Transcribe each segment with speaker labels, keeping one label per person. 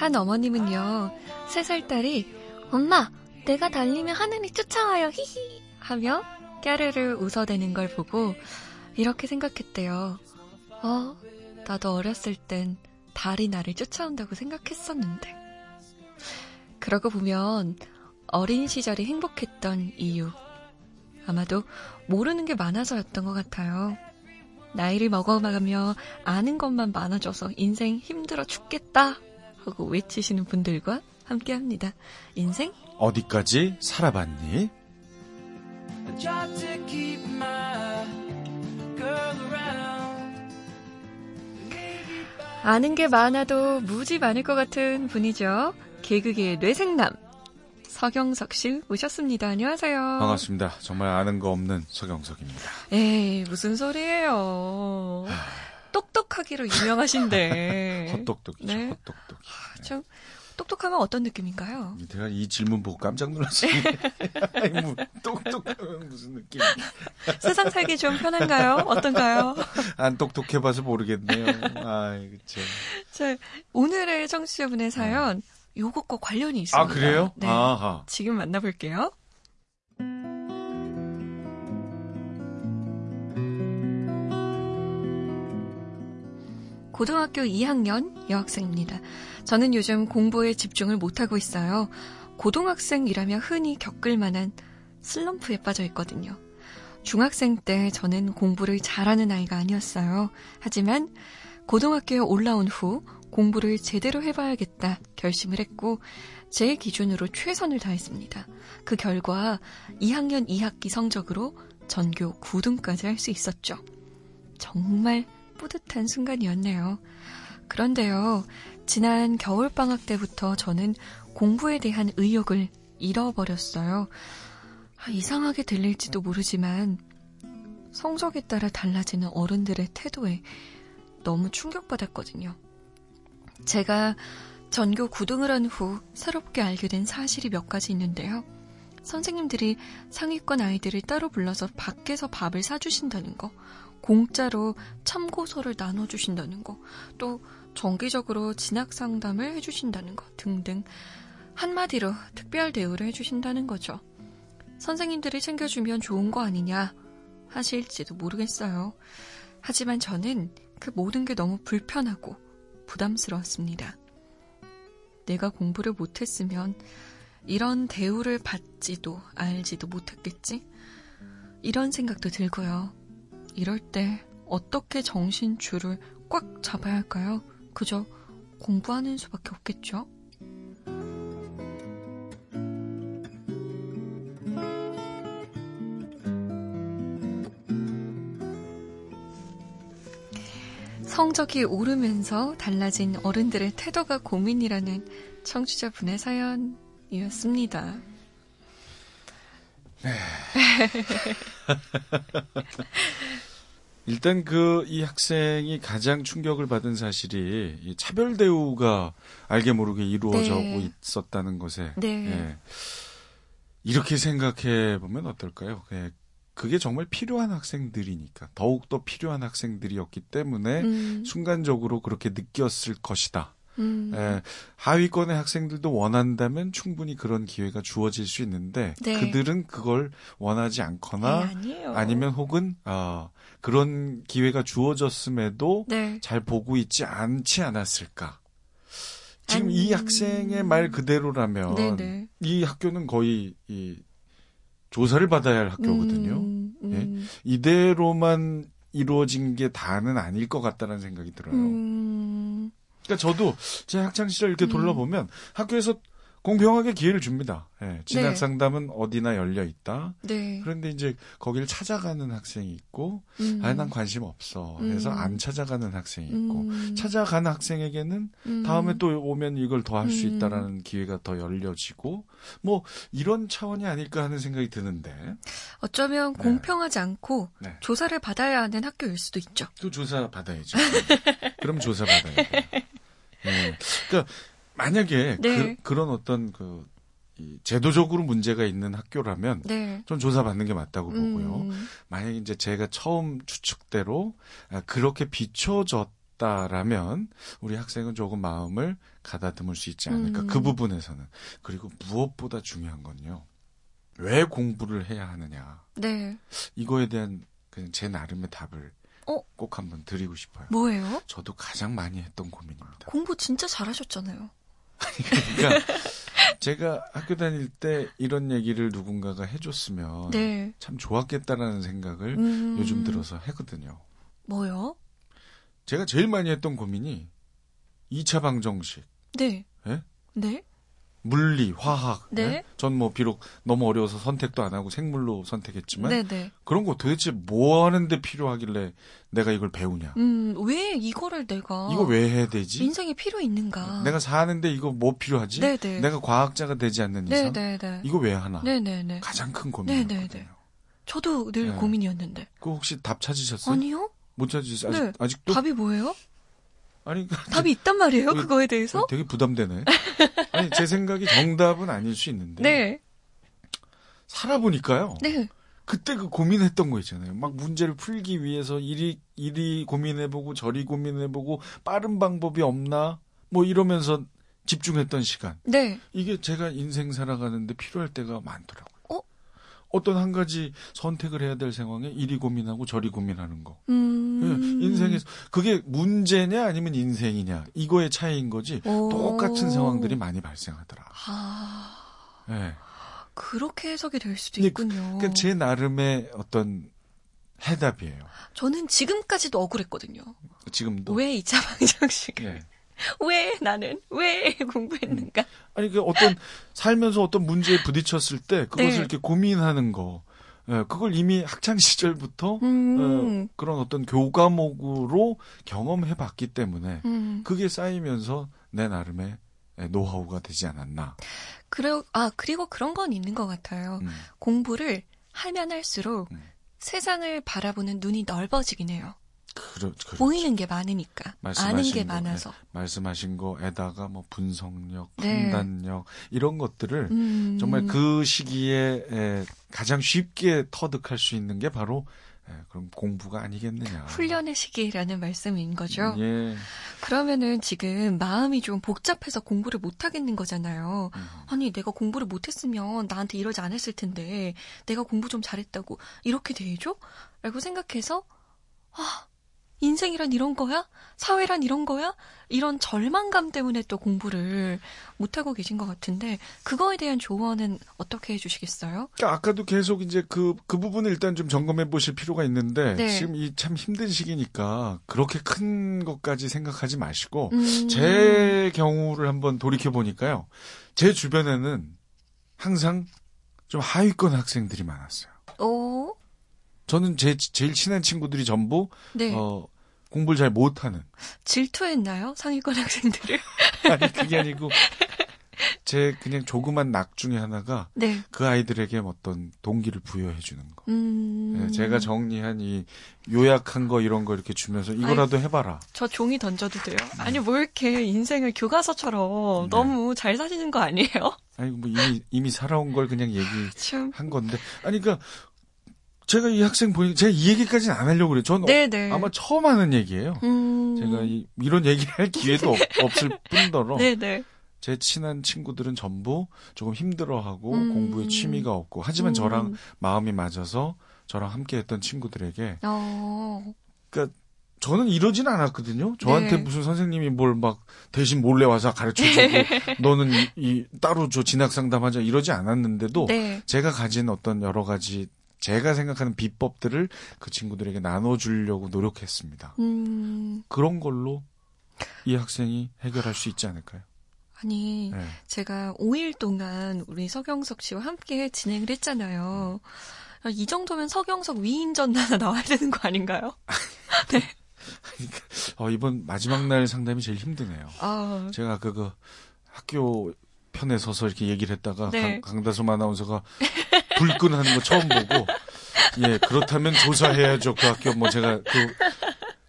Speaker 1: 한 어머님은요, 세 살 딸이 엄마, 내가 달리면 하늘이 쫓아와요, 히히 하며 까르르 웃어대는 걸 보고 이렇게 생각했대요. 어, 나도 어렸을 땐 달이 나를 쫓아온다고 생각했었는데. 그러고 보면 어린 시절이 행복했던 이유. 아마도 모르는 게 많아서였던 것 같아요. 나이를 먹어가며 아는 것만 많아져서 인생 힘들어 죽겠다 하고 외치시는 분들과 함께 합니다. 인생
Speaker 2: 어디까지 살아봤니?
Speaker 1: 아는 게 많아도 무지 많을 것 같은 분이죠. 개그계의 뇌생남 서경석 씨 오셨습니다. 안녕하세요.
Speaker 2: 반갑습니다. 정말 아는 거 없는 서경석입니다.
Speaker 1: 에이 무슨 소리예요. 똑똑하기로 유명하신데.
Speaker 2: 헛똑똑이죠.
Speaker 1: 네.
Speaker 2: 헛똑똑이.
Speaker 1: 아, 좀 똑똑하면 어떤 느낌인가요?
Speaker 2: 내가 이 질문 보고 깜짝 놀랐어요. 뭐, 똑똑하면 무슨 느낌?
Speaker 1: 세상 살기 좀 편한가요? 어떤가요?
Speaker 2: 안 똑똑해봐서 모르겠네요. 아이, 그쵸.
Speaker 1: 자, 오늘의 청취자분의 사연 요것과 관련이 있습니다.
Speaker 2: 아, 그래요?
Speaker 1: 네.
Speaker 2: 아하.
Speaker 1: 지금 만나볼게요. 고등학교 2학년 여학생입니다. 저는 요즘 공부에 집중을 못하고 있어요. 고등학생이라면 흔히 겪을 만한 슬럼프에 빠져 있거든요. 중학생 때 저는 공부를 잘하는 아이가 아니었어요. 하지만 고등학교에 올라온 후 공부를 제대로 해봐야겠다 결심을 했고 제 기준으로 최선을 다했습니다. 그 결과 2학년 2학기 성적으로 전교 9등까지 할 수 있었죠. 정말 뿌듯한 순간이었네요. 그런데요, 지난 겨울방학 때부터 저는 공부에 대한 의욕을 잃어버렸어요. 아, 이상하게 들릴지도 모르지만 성적에 따라 달라지는 어른들의 태도에 너무 충격받았거든요. 제가 전교 9등을 한 후 새롭게 알게 된 사실이 몇 가지 있는데요. 선생님들이 상위권 아이들을 따로 불러서 밖에서 밥을 사주신다는 거, 공짜로 참고서를 나눠주신다는 거, 또 정기적으로 진학 상담을 해주신다는 거 등등 한마디로 특별 대우를 해주신다는 거죠. 선생님들이 챙겨주면 좋은 거 아니냐 하실지도 모르겠어요. 하지만 저는 그 모든 게 너무 불편하고 부담스러웠습니다. 내가 공부를 못했으면 이런 대우를 받지도 알지도 못했겠지? 이런 생각도 들고요. 이럴 때 어떻게 정신줄을 꽉 잡아야 할까요? 그저 공부하는 수밖에 없겠죠? 성적이 오르면서 달라진 어른들의 태도가 고민이라는 청취자분의 사연이었습니다.
Speaker 2: 일단 그 이 학생이 가장 충격을 받은 사실이 이 차별 대우가 알게 모르게 이루어져
Speaker 1: 네.
Speaker 2: 있었다는 것에
Speaker 1: 네.
Speaker 2: 예. 이렇게 생각해 보면 어떨까요? 예. 그게 정말 필요한 학생들이니까 더욱 더 필요한 학생들이었기 때문에
Speaker 1: 음,
Speaker 2: 순간적으로 그렇게 느꼈을 것이다.
Speaker 1: 음,
Speaker 2: 예, 하위권의 학생들도 원한다면 충분히 그런 기회가 주어질 수 있는데
Speaker 1: 네.
Speaker 2: 그들은 그걸 원하지 않거나
Speaker 1: 네.
Speaker 2: 아니면 혹은 아, 그런 기회가 주어졌음에도
Speaker 1: 네.
Speaker 2: 잘 보고 있지 않지 않았을까? 지금
Speaker 1: 안-
Speaker 2: 이 학생의 말 그대로라면
Speaker 1: 네네.
Speaker 2: 이 학교는 거의 이 조사를 받아야 할 학교거든요.
Speaker 1: 음, 음,
Speaker 2: 이대로만 이루어진 게 다는 아닐 것 같다는 생각이 들어요.
Speaker 1: 음,
Speaker 2: 그러니까 저도 제 학창 시절 이렇게
Speaker 1: 음.
Speaker 2: 돌아보면 학교에서 공평하게 기회를 줍니다. 예, 진학
Speaker 1: 네.
Speaker 2: 상담은 어디나 열려 있다.
Speaker 1: 네.
Speaker 2: 그런데 이제 거기를 찾아가는 학생이 있고,
Speaker 1: 음,
Speaker 2: 아, 난 관심 없어. 해서
Speaker 1: 음.
Speaker 2: 안 찾아가는 학생이 있고,
Speaker 1: 음,
Speaker 2: 찾아가는 학생에게는
Speaker 1: 음,
Speaker 2: 다음에 또 오면 이걸 더 할수
Speaker 1: 음.
Speaker 2: 있다라는 기회가 더 열려지고, 뭐 이런 차원이 아닐까 하는 생각이 드는데,
Speaker 1: 어쩌면
Speaker 2: 네.
Speaker 1: 공평하지 않고
Speaker 2: 네.
Speaker 1: 조사를 받아야 하는 학교일 수도 있죠.
Speaker 2: 또 조사 받아야죠. 그럼 조사 받아야 돼 요. 예. 그러니까 만약에
Speaker 1: 네.
Speaker 2: 그, 런 어떤 그이 제도적으로 문제가 있는 학교라면
Speaker 1: 네.
Speaker 2: 좀 조사 받는 게 맞다고 보고요.
Speaker 1: 음,
Speaker 2: 만약에 이제 제가 처음 추측대로 아, 그렇게 비춰졌던 했다라면 우리 학생은 조금 마음을 가다듬을 수 있지 않을까.
Speaker 1: 음.
Speaker 2: 그 부분에서는. 그리고 무엇보다 중요한 건요. 왜 공부를 해야 하느냐.
Speaker 1: 네.
Speaker 2: 이거에 대한 그냥 제 나름의 답을
Speaker 1: 어?
Speaker 2: 꼭 한번 드리고 싶어요.
Speaker 1: 뭐예요?
Speaker 2: 저도 가장 많이 했던 고민입니다.
Speaker 1: 공부 진짜 잘하셨잖아요.
Speaker 2: 그러니까 제가 학교 다닐 때 이런 얘기를 누군가가 해줬으면
Speaker 1: 네.
Speaker 2: 참 좋았겠다라는 생각을
Speaker 1: 음.
Speaker 2: 요즘 들어서 하거든요.
Speaker 1: 뭐요?
Speaker 2: 제가 제일 많이 했던 고민이 2차 방정식,
Speaker 1: 네.
Speaker 2: 예?
Speaker 1: 네?
Speaker 2: 물리, 화학.
Speaker 1: 네.
Speaker 2: 전뭐 비록 너무 어려워서 선택도 안 하고 생물로 선택했지만
Speaker 1: 네네.
Speaker 2: 그런 거 도대체 뭐 하는데 필요하길래 내가 이걸 배우냐?
Speaker 1: 음, 왜 이거를 내가.
Speaker 2: 이거 왜 해야 되지?
Speaker 1: 인생에 필요 있는가?
Speaker 2: 내가 사는데 이거 뭐 필요하지?
Speaker 1: 네네.
Speaker 2: 내가 과학자가 되지 않는 이상
Speaker 1: 네네네.
Speaker 2: 이거 왜 하나?
Speaker 1: 네네네.
Speaker 2: 가장 큰
Speaker 1: 네네네.
Speaker 2: 고민이었거든요.
Speaker 1: 저도 늘
Speaker 2: 네.
Speaker 1: 고민이었는데.
Speaker 2: 그 혹시 답 찾으셨어요?
Speaker 1: 아니요?
Speaker 2: 못 찾으셨어요? 아직,
Speaker 1: 네.
Speaker 2: 아직도?
Speaker 1: 답이 뭐예요?
Speaker 2: 아니, 그-
Speaker 1: 답이 있단 말이에요?
Speaker 2: 그-
Speaker 1: 그거에 대해서?
Speaker 2: 되게 부담되네. 아니, 제 생각이 정답은 아닐 수 있는데.
Speaker 1: 네.
Speaker 2: 살아보니까요.
Speaker 1: 네.
Speaker 2: 그때 그 고민했던 거 있잖아요. 막 문제를 풀기 위해서 이리, 이리 고민해보고 저리 고민해보고 빠른 방법이 없나? 뭐 이러면서 집중했던 시간.
Speaker 1: 네.
Speaker 2: 이게 제가 인생 살아가는데 필요할 때가 많더라고요.
Speaker 1: 어?
Speaker 2: 어떤 한 가지 선택을 해야 될 상황에 이리 고민하고 저리 고민하는 거.
Speaker 1: 음.
Speaker 2: 예, 인생에서 그게 문제냐 아니면 인생이냐 이거의 차이인 거지
Speaker 1: 오.
Speaker 2: 똑같은 상황들이 많이 발생하더라.
Speaker 1: 아,
Speaker 2: 예.
Speaker 1: 그렇게 해석이 될 수도
Speaker 2: 네,
Speaker 1: 있군요.
Speaker 2: 그러니까 제 나름의 어떤 해답이에요.
Speaker 1: 저는 지금까지도 억울했거든요.
Speaker 2: 지금도.
Speaker 1: 왜 2차 방정식을?
Speaker 2: 예.
Speaker 1: 왜 나는? 왜 공부했는가?
Speaker 2: 아니 그 어떤 살면서 어떤 문제에 부딪혔을 때 그것을
Speaker 1: 네.
Speaker 2: 이렇게 고민하는 거, 예, 그걸 이미 학창 시절부터
Speaker 1: 음.
Speaker 2: 어, 그런 어떤 교과목으로 경험해 봤기 때문에
Speaker 1: 음.
Speaker 2: 그게 쌓이면서 내 나름의 예, 노하우가 되지 않았나.
Speaker 1: 그래, 아, 그리고 그런 건 있는 것 같아요.
Speaker 2: 음.
Speaker 1: 공부를 하면 할수록
Speaker 2: 음.
Speaker 1: 세상을 바라보는 눈이 넓어지긴 해요.
Speaker 2: 그러, 그렇죠.
Speaker 1: 보이는 게 많으니까. 아는 게
Speaker 2: 거,
Speaker 1: 많아서.
Speaker 2: 말씀하신 거에다가 뭐 분석력,
Speaker 1: 네.
Speaker 2: 판단력 이런 것들을
Speaker 1: 음.
Speaker 2: 정말 그 시기에 에, 가장 쉽게 터득할 수 있는 게 바로 에, 그럼 공부가 아니겠느냐.
Speaker 1: 훈련의 시기라는 말씀인 거죠.
Speaker 2: 예.
Speaker 1: 그러면은 지금 마음이 좀 복잡해서 공부를 못 하겠는 거잖아요.
Speaker 2: 음.
Speaker 1: 아니, 내가 공부를 못 했으면 나한테 이러지 않았을 텐데, 내가 공부 좀 잘했다고 이렇게 대해줘? 라고 생각해서, 아, 인생이란 이런 거야? 사회란 이런 거야? 이런 절망감 때문에 또 공부를 못하고 계신 것 같은데, 그거에 대한 조언은 어떻게 해주시겠어요?
Speaker 2: 그러니까 아까도 계속 이제 그, 그 부분을 일단 좀 점검해 보실 필요가 있는데,
Speaker 1: 네.
Speaker 2: 지금 이 참 힘든 시기니까 그렇게 큰 것까지 생각하지 마시고,
Speaker 1: 음,
Speaker 2: 제 경우를 한번 돌이켜 보니까요. 제 주변에는 항상 좀 하위권 학생들이 많았어요.
Speaker 1: 오,
Speaker 2: 저는 제 제일 친한 친구들이 전부
Speaker 1: 네.
Speaker 2: 어 공부를 잘 못하는
Speaker 1: 질투했나요? 상위권 학생들을?
Speaker 2: 아니 그게 아니고 제 그냥 조그만 낙 중에 하나가
Speaker 1: 네.
Speaker 2: 그 아이들에게 어떤 동기를 부여해 주는 거.
Speaker 1: 음.
Speaker 2: 예, 제가 정리한 이 요약한 거 이런 거 이렇게 주면서 이거라도 해봐라.
Speaker 1: 저 종이 던져도 돼요? 아니, 뭐 이렇게 인생을 교과서처럼
Speaker 2: 네.
Speaker 1: 너무 잘 사시는 거 아니에요?
Speaker 2: 아니 뭐 이미 이미 살아온 걸 그냥 얘기한
Speaker 1: 참.
Speaker 2: 건데 아니 그러니까 제가 이 학생 보니 제가 이 얘기까지는 안 하려고 그래요. 전
Speaker 1: 네네.
Speaker 2: 아마 처음 하는 얘기예요.
Speaker 1: 음.
Speaker 2: 제가 이, 이런 얘기를 할 기회도 없, 없을 뿐더러
Speaker 1: 네네.
Speaker 2: 제 친한 친구들은 전부 조금 힘들어하고
Speaker 1: 음.
Speaker 2: 공부에 취미가 없고 하지만
Speaker 1: 음.
Speaker 2: 저랑 마음이 맞아서 저랑 함께했던 친구들에게
Speaker 1: 어.
Speaker 2: 그러니까 저는 이러진 않았거든요. 저한테
Speaker 1: 네.
Speaker 2: 무슨 선생님이 뭘 막 대신 몰래 와서 가르쳐주고 너는 이, 이 따로 저 진학 상담하자 이러지 않았는데도
Speaker 1: 네.
Speaker 2: 제가 가진 어떤 여러 가지 제가 생각하는 비법들을 그 친구들에게 나눠주려고 노력했습니다.
Speaker 1: 음.
Speaker 2: 그런 걸로 이 학생이 해결할 수 있지 않을까요?
Speaker 1: 아니,
Speaker 2: 네.
Speaker 1: 제가 5일 동안 우리 서경석 씨와 함께 진행을 했잖아요. 아, 이 정도면 서경석 위인전 하나 나와야 되는 거 아닌가요?
Speaker 2: 어, 이번 마지막 날 상담이 제일 힘드네요.
Speaker 1: 아,
Speaker 2: 제가 그, 그 학교 편에 서서 이렇게 얘기를 했다가
Speaker 1: 네.
Speaker 2: 강, 다솜 아나운서가 불끈하는 거 처음 보고. 예 그렇다면 조사해야죠. 그 학교 뭐 제가 그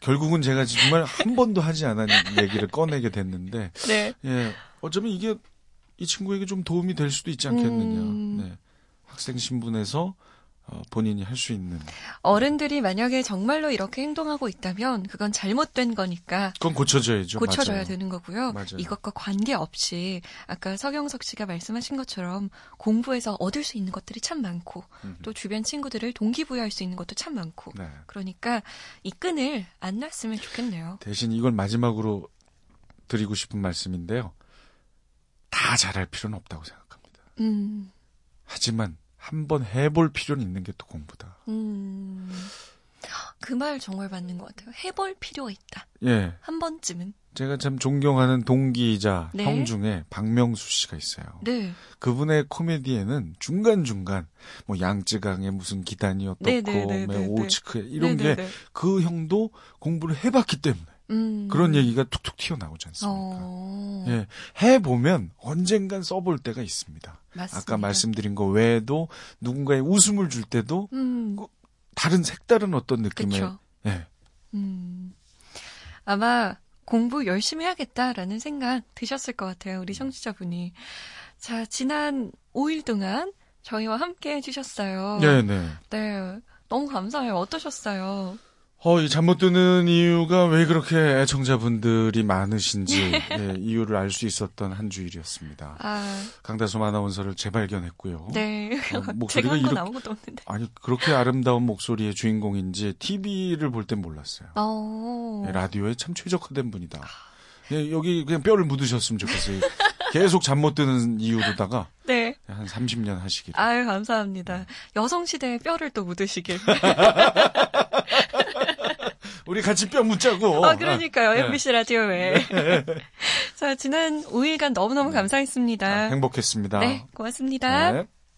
Speaker 2: 결국은 제가 정말 한 번도 하지 않은 얘기를 꺼내게 됐는데.
Speaker 1: 네.
Speaker 2: 예 어쩌면 이게 이 친구에게 좀 도움이 될 수도 있지 않겠느냐.
Speaker 1: 음.
Speaker 2: 네. 학생 신분에서 어, 본인이 할 수 있는
Speaker 1: 어른들이 만약에 정말로 이렇게 행동하고 있다면 그건 잘못된 거니까
Speaker 2: 그건 고쳐져야죠.
Speaker 1: 고쳐져야
Speaker 2: 맞아요.
Speaker 1: 되는 거고요.
Speaker 2: 맞아요.
Speaker 1: 이것과 관계없이 아까 서경석 씨가 말씀하신 것처럼 공부에서 얻을 수 있는 것들이 참 많고
Speaker 2: 음흠.
Speaker 1: 또 주변 친구들을 동기부여할 수 있는 것도 참 많고
Speaker 2: 네.
Speaker 1: 그러니까 이 끈을 안 놨으면 좋겠네요.
Speaker 2: 대신 이걸 마지막으로 드리고 싶은 말씀인데요. 다 잘할 필요는 없다고 생각합니다.
Speaker 1: 음,
Speaker 2: 하지만 한번 해볼 필요는 있는 게 또 공부다.
Speaker 1: 음. 그 말 정말 맞는 것 같아요. 해볼 필요가 있다.
Speaker 2: 예.
Speaker 1: 한 번쯤은.
Speaker 2: 제가 참 존경하는 동기이자
Speaker 1: 네.
Speaker 2: 형 중에 박명수 씨가 있어요.
Speaker 1: 네.
Speaker 2: 그분의 코미디에는 중간중간 뭐 양쯔강의 무슨 기단이 어떻고
Speaker 1: 네, 네, 네,
Speaker 2: 뭐
Speaker 1: 네, 네.
Speaker 2: 오츠크 이런 게
Speaker 1: 네.
Speaker 2: 그 형도 공부를 해봤기 때문에
Speaker 1: 음.
Speaker 2: 그런 얘기가 툭툭 튀어나오지 않습니까?
Speaker 1: 어.
Speaker 2: 예, 해보면 언젠간 써볼 때가 있습니다.
Speaker 1: 맞습니다.
Speaker 2: 아까 말씀드린 거 외에도 누군가의 웃음을 줄 때도
Speaker 1: 음.
Speaker 2: 다른 색다른 어떤 느낌의
Speaker 1: 그쵸.
Speaker 2: 예,
Speaker 1: 음. 아마 공부 열심히 해야겠다라는 생각 드셨을 것 같아요. 우리 청취자분이. 자, 지난 5일 동안 저희와 함께 해주셨어요.
Speaker 2: 네, 네.
Speaker 1: 네. 너무 감사해요. 어떠셨어요?
Speaker 2: 어, 이 잠못 드는 이유가 왜 그렇게 애청자분들이 많으신지 예, 이유를 알 수 있었던 한 주일이었습니다.
Speaker 1: 아,
Speaker 2: 강다솜 아나운서를 재발견했고요.
Speaker 1: 네.
Speaker 2: 어, 목소리가 이렇게. 아니 그렇게 아름다운 목소리의 주인공인지 TV를 볼 땐 몰랐어요.
Speaker 1: 어.
Speaker 2: 예, 라디오에 참 최적화된 분이다. 예, 여기 그냥 뼈를 묻으셨으면 좋겠어요. 계속 잠 못 드는 이유로다가
Speaker 1: 네.
Speaker 2: 한 30년 하시길.
Speaker 1: 아유, 감사합니다. 여성 시대의 뼈를 또 묻으시길.
Speaker 2: 우리 같이 뼈 묻자고.
Speaker 1: 아, 그러니까요.
Speaker 2: 네.
Speaker 1: MBC 라디오에. 자, 지난 5일간 너무너무 감사했습니다.
Speaker 2: 아, 행복했습니다.
Speaker 1: 네, 고맙습니다.
Speaker 2: 네.